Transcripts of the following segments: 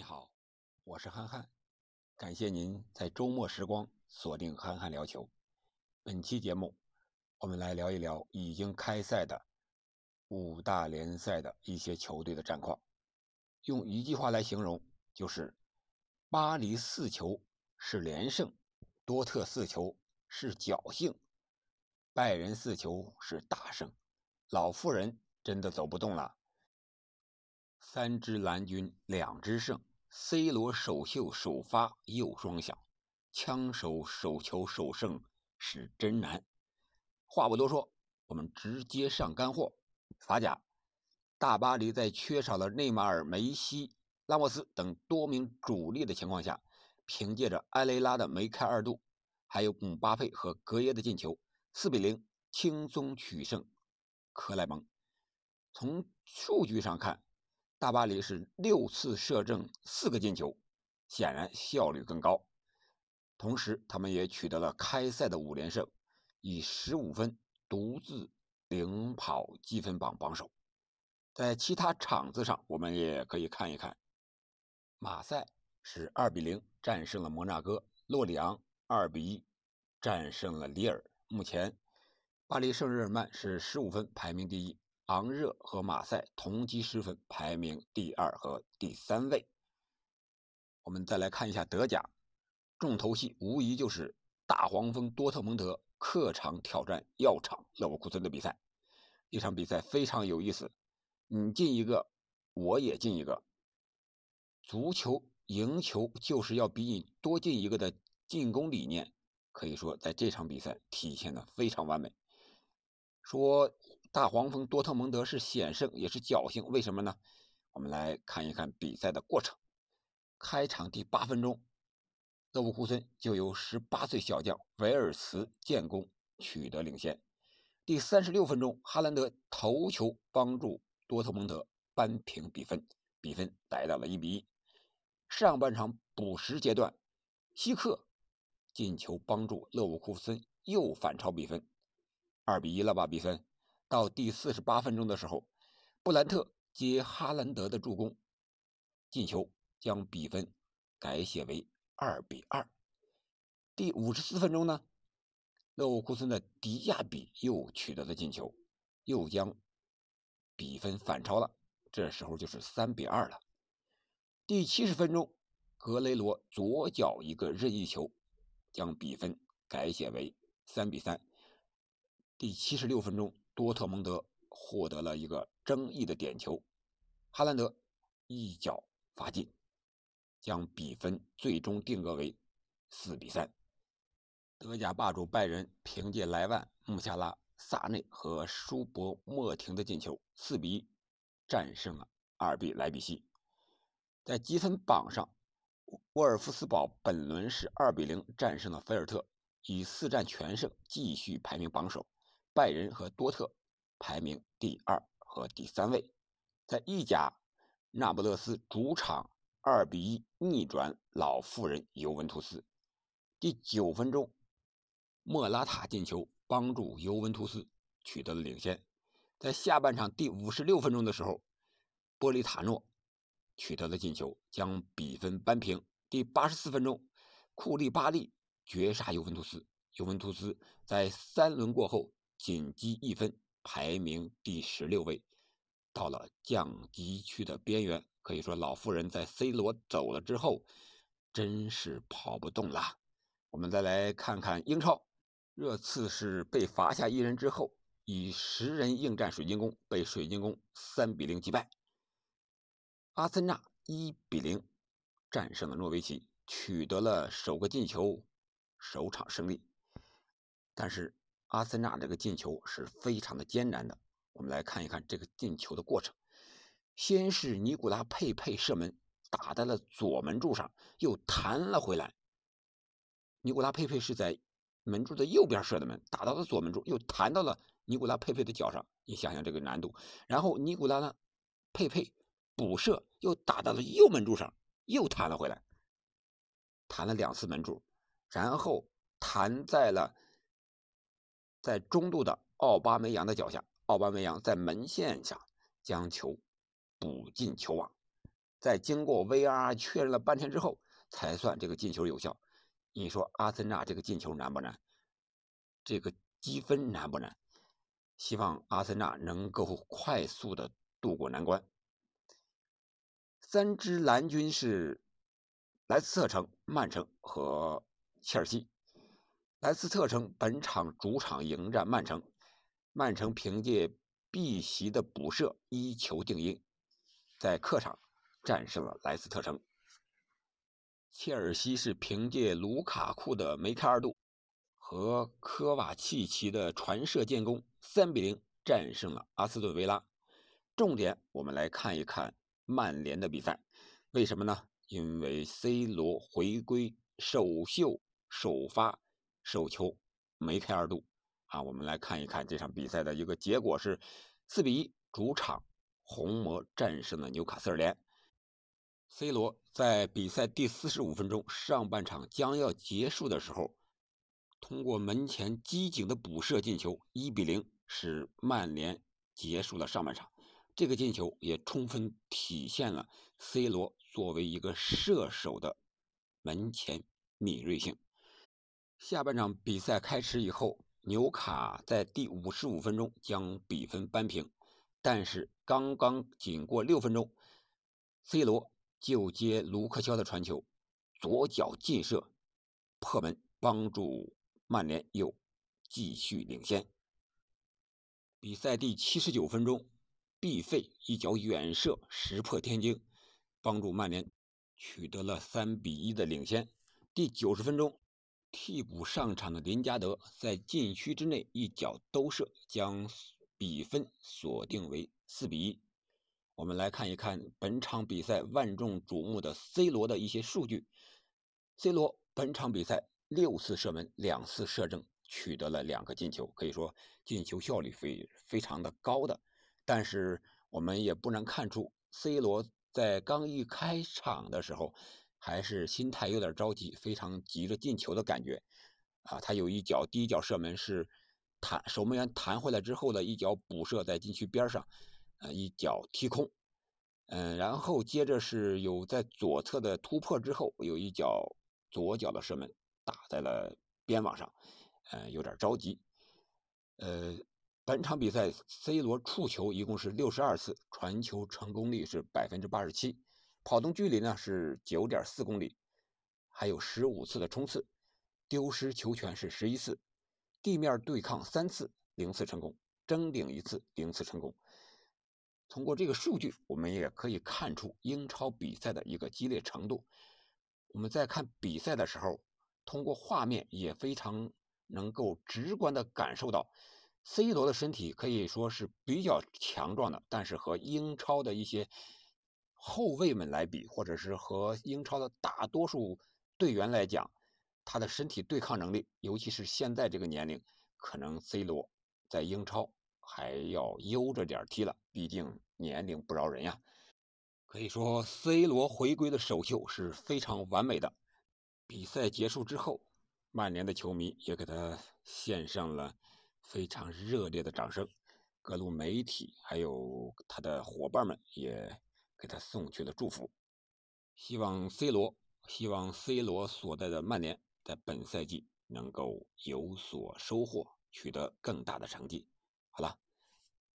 你好，我是憨憨，感谢您在周末时光锁定憨憨聊球。本期节目，我们来聊一聊已经开赛的五大联赛的一些球队的战况。用一句话来形容，就是巴黎四球是连胜，多特四球是侥幸，拜仁四球是大胜，老妇人真的走不动了。三支蓝军两支胜，C 罗首秀首发又双响，枪手手球首胜是真难。话不多说，我们直接上干货。法甲，大巴黎在缺少了内马尔、梅西、拉莫斯等多名主力的情况下，凭借着埃雷拉的梅开二度，还有姆巴佩和格耶的进球，四比零轻松取胜克莱蒙。从数据上看，大巴黎是六次射正四个进球，显然效率更高。同时，他们也取得了开赛的五连胜，以十五分独自领跑积分榜榜首。在其他场子上，我们也可以看一看：马赛是二比零战胜了摩纳哥，洛里昂二比一战胜了里尔。目前，巴黎圣日耳曼是十五分排名第一。昂热和马赛同积十分，排名第二和第三位。我们再来看一下德甲，重头戏无疑就是大黄蜂多特蒙德客场挑战药厂勒沃库森的比赛。这场比赛非常有意思，你进一个，我也进一个。足球赢球就是要比你多进一个的进攻理念，可以说在这场比赛体现的非常完美。说。大黄蜂多特蒙德是险胜也是侥幸，为什么呢？我们来看一看比赛的过程。开场第八分钟，勒沃库森就由十八岁小将维尔茨建功取得领先。第三十六分钟，哈兰德头球帮助多特蒙德扳平比分，比分来到了一比一。上半场补时阶段，希克进球帮助勒沃库森又反超比分，二比一了吧？比分。到第四十八分钟的时候，布兰特接哈兰德的助攻进球，将比分改写为二比二。第五十四分钟呢，勒沃库森的迪亚比又取得了进球，又将比分反超了。这时候就是三比二了。第七十分钟，格雷罗左脚一个任意球，将比分改写为三比三。第七十六分钟。多特蒙德获得了一个争议的点球，哈兰德一脚罚进，将比分最终定格为四比三。德甲霸主拜仁凭借莱万、穆夏拉、萨内和舒伯莫廷的进球，四比一战胜了二比莱比锡。在积分榜上，沃尔夫斯堡本轮是二比零战胜了菲尔特，以四战全胜继续排名榜首。拜仁和多特排名第二和第三位，在意甲，那不勒斯主场二比一逆转老妇人尤文图斯。第九分钟，莫拉塔进球帮助尤文图斯取得了领先。在下半场第五十六分钟的时候，波利塔诺取得了进球，将比分扳平。第八十四分钟，库利巴利绝杀尤文图斯，尤文图斯在三轮过后。仅积一分，排名第十六位，到了降级区的边缘。可以说，老妇人在 C 罗走了之后，真是跑不动了。我们再来看看英超，热刺是被罚下一人之后，以十人应战水晶宫，被水晶宫三比零击败。阿森纳一比零战胜了诺维奇，取得了首个进球，首场胜利。但是。阿森纳这个进球是非常的艰难的，我们来看一看这个进球的过程。先是尼古拉佩佩射门打在了左门柱上，又弹了回来。尼古拉佩佩是在门柱的右边射的门，打到了左门柱，又弹到了尼古拉佩佩的脚上。你想想这个难度。然后尼古拉呢，佩佩补射又打到了右门柱上，又弹了回来，弹了两次门柱，然后弹在了。在中路的奥巴梅扬的脚下，奥巴梅扬在门线下将球补进球网。在经过 VR 确认了半天之后，才算这个进球有效。你说阿森纳这个进球难不难？这个积分难不难？希望阿森纳能够快速的渡过难关。三支蓝军是莱斯特城、曼城和切尔西。莱斯特城本场主场迎战曼城，曼城凭借碧玺的补射一球定音，在客场战胜了莱斯特城。切尔西是凭借卢卡库的梅开二度。和科瓦契奇的传射建功，三比零战胜了阿斯顿维拉。重点我们来看一看曼联的比赛，为什么呢？因为 C 罗回归首秀首发首球梅开二度啊！我们来看一看这场比赛的一个结果是四比一，主场红魔战胜了纽卡斯尔联。C 罗在比赛第四十五分钟，上半场将要结束的时候。通过门前机警的补射进球，一比零使曼联结束了上半场。这个进球也充分体现了 C 罗作为一个射手的门前敏锐性。下半场比赛开始以后，纽卡在第五十五分钟将比分扳平，但是刚刚仅过六分钟，C 罗就接卢克肖的传球，左脚劲射破门，帮助。曼联又继续领先。比赛第七十九分钟，毕费一脚远射石破天惊，帮助曼联取得了三比一的领先。第九十分钟，替补上场的林加德在禁区之内一脚兜射，将比分锁定为四比一。我们来看一看本场比赛万众瞩目的 C 罗的一些数据。C 罗本场比赛。六次射门，两次射正，取得了两个进球，可以说进球效率非非常的高的。但是我们也不难看出，C 罗在刚一开场的时候，还是心态有点着急，非常急着进球的感觉。啊，他有一脚第一脚射门是弹守门员弹回来之后的一脚补射在禁区边上，呃，一脚踢空。嗯，然后接着是有在左侧的突破之后，有一脚左脚的射门。打在了边网上，呃，有点着急。呃，本场比赛 C 罗触球一共是六十二次，传球成功率是百分之八十七，跑动距离呢是九点四公里，还有十五次的冲刺，丢失球权是十一次，地面对抗三次，零次成功，争顶一次，零次成功。通过这个数据，我们也可以看出英超比赛的一个激烈程度。我们在看比赛的时候。通过画面也非常能够直观的感受到，C 罗的身体可以说是比较强壮的，但是和英超的一些后卫们来比，或者是和英超的大多数队员来讲，他的身体对抗能力，尤其是现在这个年龄，可能 C 罗在英超还要悠着点踢了，毕竟年龄不饶人呀。可以说，C 罗回归的首秀是非常完美的。比赛结束之后，曼联的球迷也给他献上了非常热烈的掌声，各路媒体还有他的伙伴们也给他送去了祝福。希望 C 罗，希望 C 罗所在的曼联在本赛季能够有所收获，取得更大的成绩。好了，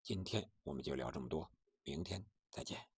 今天我们就聊这么多，明天再见。